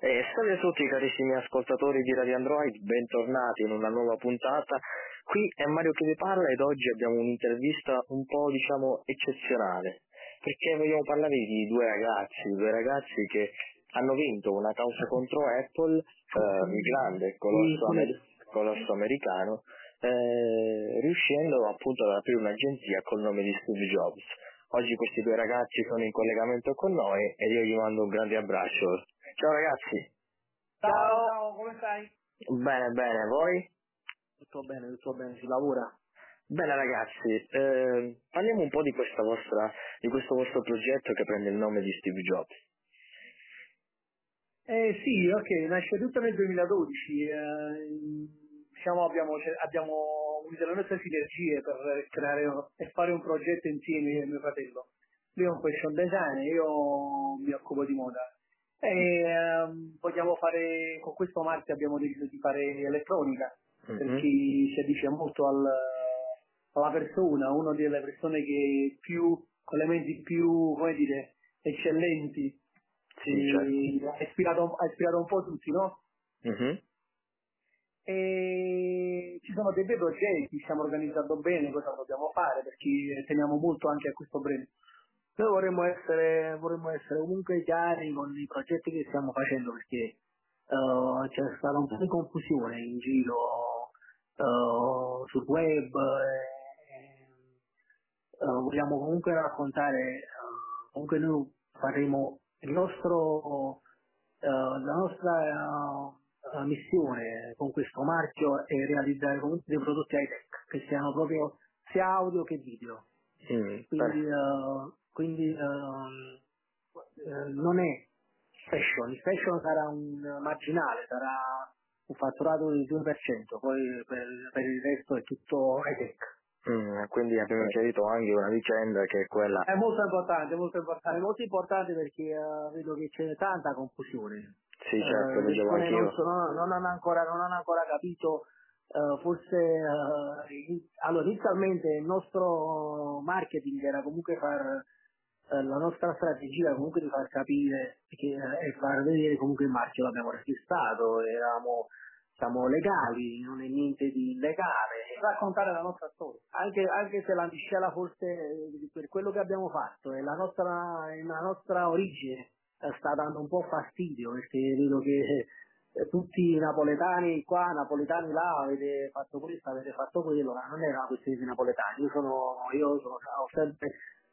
E salve a tutti carissimi ascoltatori di Radio Android, bentornati in una nuova puntata. Qui è Mario che vi parla ed oggi abbiamo un'intervista un po' diciamo eccezionale, perché vogliamo parlare di due ragazzi, due ragazzi che hanno vinto una causa contro Apple, eh, il grande colosso, amer- colosso americano, eh, riuscendo appunto ad aprire un'agenzia col nome di Steve Jobs. Oggi questi due ragazzi sono in collegamento con noi e io gli mando un grande abbraccio. Ciao ragazzi. Ciao, ciao, come stai? Bene, bene, voi? Tutto bene, tutto bene, si lavora. Bene ragazzi, eh, parliamo un po' di, questa vostra, di questo vostro progetto che prende il nome di Steve Jobs. Eh sì, ok, nasce tutto nel 2012. Eh, diciamo abbiamo, abbiamo unito le nostre sinergie per creare e fare un progetto insieme io e mio fratello. Lui è un fashion designer, io mi occupo di moda. E ehm, vogliamo fare, con questo marchio abbiamo deciso di fare elettronica, Mhm. per chi si addice molto al, alla persona, una delle persone che più, con le menti più, come dire, eccellenti, Sì, certo. ha, ispirato, ha ispirato un po' tutti, no? Mhm. E ci sono dei bei progetti, stiamo organizzando bene cosa dobbiamo fare perché teniamo molto anche a questo brand. Noi vorremmo essere, vorremmo essere comunque chiari con i progetti che stiamo facendo perché eh, c'è stata un po' di confusione in giro eh, sul web. e, eh, vogliamo comunque raccontare, comunque noi faremo il nostro, la nostra missione con questo marchio è realizzare comunque dei prodotti high tech che siano proprio sia audio che video. Mm, Quindi, eh, quindi eh, non è fashion, il fashion sarà un marginale, sarà un fatturato del 2%, poi per, per il resto è tutto high tech. mm, quindi abbiamo chiarito anche una vicenda che è quella... È molto importante, molto importante, molto importante perché eh, vedo che c'è tanta confusione. Sì, certo, Eh, leggevo persone non, sono- non hanno ancora, non hanno ancora capito, eh, forse eh, in- allora, inizialmente il nostro marketing era comunque far eh, la nostra strategia comunque di far capire che, eh, e far vedere comunque il marchio l'abbiamo registrato, eravamo siamo legali, non è niente di illegale, raccontare la nostra storia. Anche, anche se la miscela forse eh, per quello che abbiamo fatto e la nostra, e la nostra origine eh, sta dando un po' fastidio perché vedo che eh, tutti i napoletani qua, napoletani là, avete fatto questo, avete fatto quello, ma non era una questione di napoletani, io sono, io sono, sempre,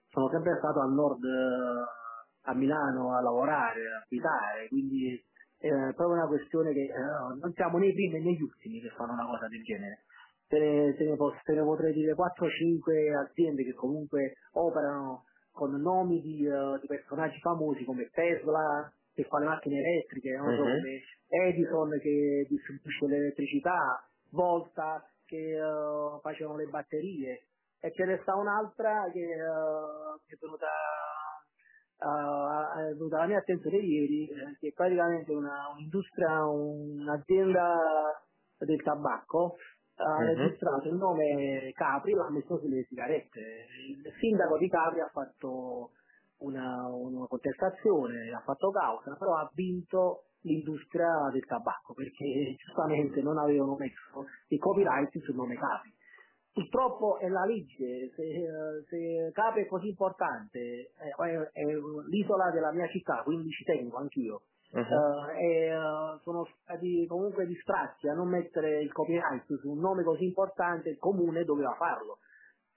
sono sempre stato al nord eh, a Milano a lavorare, a abitare, quindi è proprio una questione che eh, non siamo né i primi né gli ultimi che fanno una cosa del genere. Te ne, te ne te ne potrei dire 4-5 aziende che comunque operano con nomi di, eh, di personaggi famosi come Tesla, che fa le macchine elettriche, non so, Mhm. come Edison che distribuisce l'elettricità, Volta che eh, facevano le batterie e ce ne sta un'altra che, eh, che è venuta uh, è venuta alla mia attenzione ieri, che è praticamente una, un'industria, un'azienda del tabacco, ha Mhm. registrato il nome Capri, l'ha messo sulle sigarette. Il sindaco di Capri ha fatto una, una contestazione, ha fatto causa, però ha vinto l'industria del tabacco perché giustamente non avevano messo i copyright sul nome Capri. Purtroppo è la legge, se, se Capri è così importante, è, è- è l'isola della mia città, quindi ci tengo anch'io. Mhm. Eh, e eh, sono stati comunque distratti a non mettere il copyright su un nome così importante, il comune doveva farlo.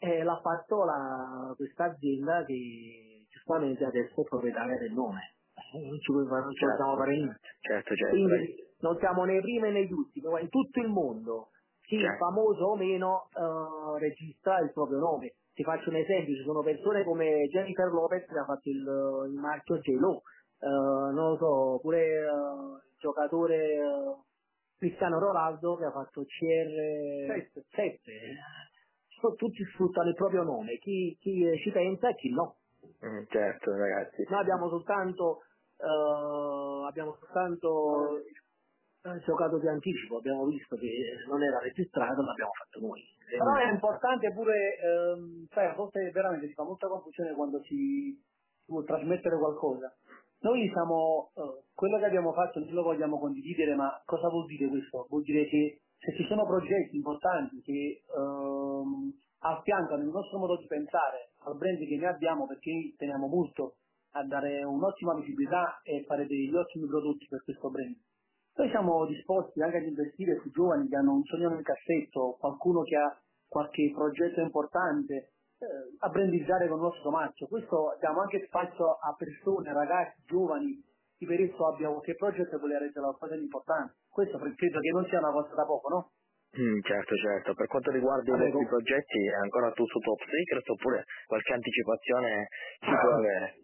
E l'ha fatto la- questa azienda che giustamente adesso è proprietaria del nome. Eh, Non ci, puoi fare- non ci Certo. possiamo fare niente. Certo, certo. Quindi non siamo né primi né gli ultimi, ma in tutto il mondo chi Certo. famoso o meno eh, registra il proprio nome. Ti faccio un esempio, ci sono persone come Jennifer Lopez che ha fatto il, il marchio J-Lo, eh, non lo so, pure eh, il giocatore eh, Cristiano Ronaldo che ha fatto CR7. Tutti sfruttano il proprio nome, chi, chi ci pensa e chi no. Mm, certo, ragazzi. Noi abbiamo soltanto, eh, abbiamo soltanto eh, giocato di anticipo, abbiamo visto che non era registrato, l'abbiamo fatto noi. Però è importante pure, ehm, sai, a volte veramente si fa molta confusione quando si, vuole trasmettere qualcosa. Noi siamo, eh, quello che abbiamo fatto noi lo vogliamo condividere, ma cosa vuol dire questo? Vuol dire che se ci sono progetti importanti che ehm, affiancano il nostro modo di pensare al brand che noi abbiamo, perché teniamo molto a dare un'ottima visibilità e fare degli ottimi prodotti per questo brand. Noi siamo disposti anche ad investire su giovani che hanno un sogno nel cassetto, qualcuno che ha qualche progetto importante, eh, a brandizzare con il nostro marchio. Questo diamo anche spazio a persone, ragazzi, giovani, che per esso abbia qualche progetto e vuole realizzare qualcosa di importante. Questo credo che non sia una cosa da poco, no? Mm, certo, certo. Per quanto riguarda i vostri progetti, è ancora tu su Top Secret oppure qualche anticipazione si può avere?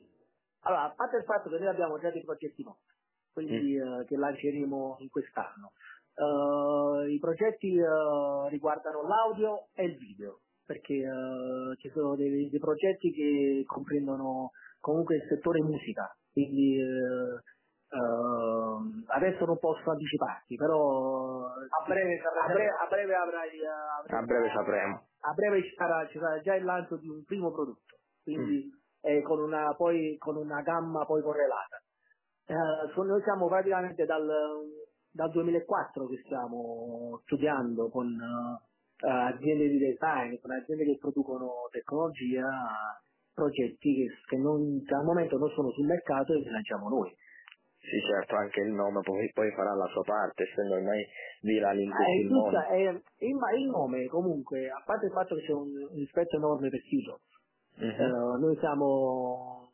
Allora, a parte il fatto che noi abbiamo già dei progetti nostri, quindi mm. uh, che lanceremo in quest'anno. Uh, I progetti uh, riguardano l'audio e il video, perché ci sono dei, dei, progetti che comprendono comunque il settore musica, quindi adesso non posso anticiparti, però a breve, a breve, a breve avrai, avrai, a breve sapremo. A breve ci sarà, ci sarà già il lancio di un primo prodotto, quindi mm eh, con, una, poi, con una gamma poi correlata. Eh, noi siamo praticamente dal, dal 2004 che stiamo studiando con uh, aziende di design, con aziende che producono tecnologia, progetti che, che, non, che al momento non sono sul mercato e li lanciamo noi. Sì, certo, anche il nome poi, poi farà la sua parte, essendo ormai virale in tutto eh, il mondo. È, il, nome comunque, a parte il fatto che c'è un, un rispetto enorme per Sito, Uh-huh. Uh, noi siamo,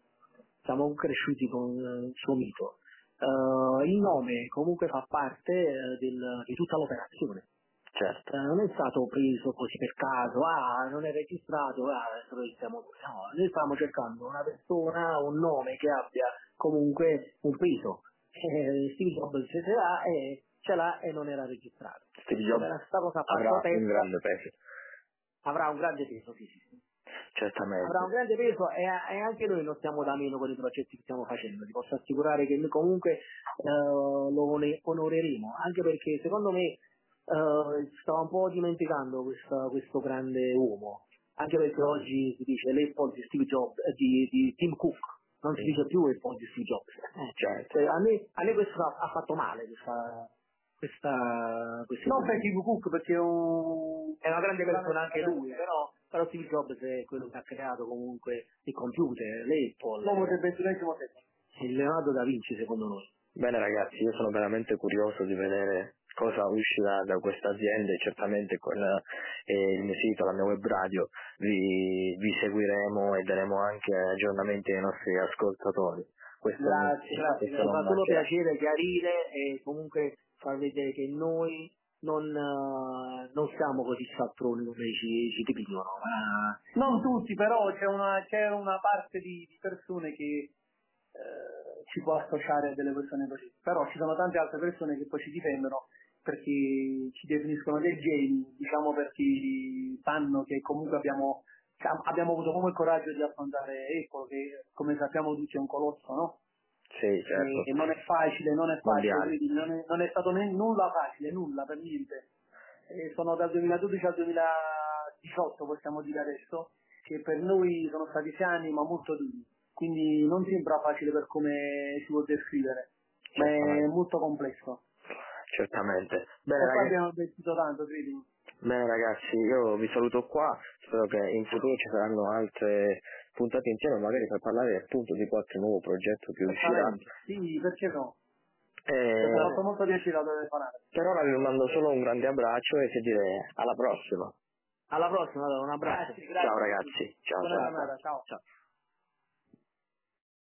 siamo cresciuti con il suo mito. Uh, il nome comunque fa parte uh, del, di tutta l'operazione. Certo. non è stato preso così per caso, ah, non è registrato, ah, adesso lo diciamo No, noi stiamo cercando una persona, un nome che abbia comunque un peso. Eh, Steve Jobs ce l'ha e ce l'ha e non era registrato. Steve Jobs avrà un grande peso. Avrà un grande peso, sì, sì. Certamente. Avrà un grande peso e, e, anche noi non stiamo da meno con i progetti che stiamo facendo. Ti posso assicurare che noi comunque eh, lo onoreremo, anche perché secondo me eh, stava un po' dimenticando questa, questo grande uomo. Anche perché oggi si dice l'Apple di Steve Jobs, di, di Tim Cook, non si dice più Apple di Steve Jobs. Eh, certo. cioè, a, me, a, me, questo ha, ha fatto male, questa, questa, questa non per Tim Cook perché è, un... è una grande persona anche lui, però però Steve Jobs è quello che ha creato comunque il computer, l'Apple. L'uomo del ventunesimo secolo. Il Leonardo da Vinci secondo noi. Bene ragazzi, io sono veramente curioso di vedere cosa uscirà da questa azienda e certamente con eh, il mio sito, la mia web radio, vi, vi, seguiremo e daremo anche aggiornamenti ai nostri ascoltatori. Questo grazie, grazie, mi fa solo piacere chiarire e comunque far vedere che noi non, uh, non siamo così cialtroni come ci, ci dipingono. Ma... Non tutti, però c'è una, c'è una parte di, di persone che uh, ci può associare a delle persone così. Però ci sono tante altre persone che poi ci difendono perché ci definiscono dei geni, diciamo perché sanno che comunque abbiamo, abbiamo avuto comunque il coraggio di affrontare Apple, che come sappiamo tutti è un colosso, no? Sì, certo. E non è facile, non è facile, non è, non è, stato né, nulla facile, nulla per niente. E sono dal 2012 al 2018, possiamo dire adesso, che per noi sono stati sei anni ma molto duri. Quindi non sembra facile per come si può descrivere, ma è molto complesso. Certamente. Bene, e ragazzi... abbiamo investito tanto, credimi. Bene ragazzi, io vi saluto qua, spero che in futuro ci saranno altre puntate insieme magari per parlare appunto di qualche nuovo progetto che uscirà. Sì, perché no? Eh, mi ha fatto molto piacere da parlare. Per ora vi mando solo un grande abbraccio e che dire alla prossima. Alla prossima, un abbraccio. Grazie, grazie. Ciao ragazzi. Ciao, ciao. ciao. ciao.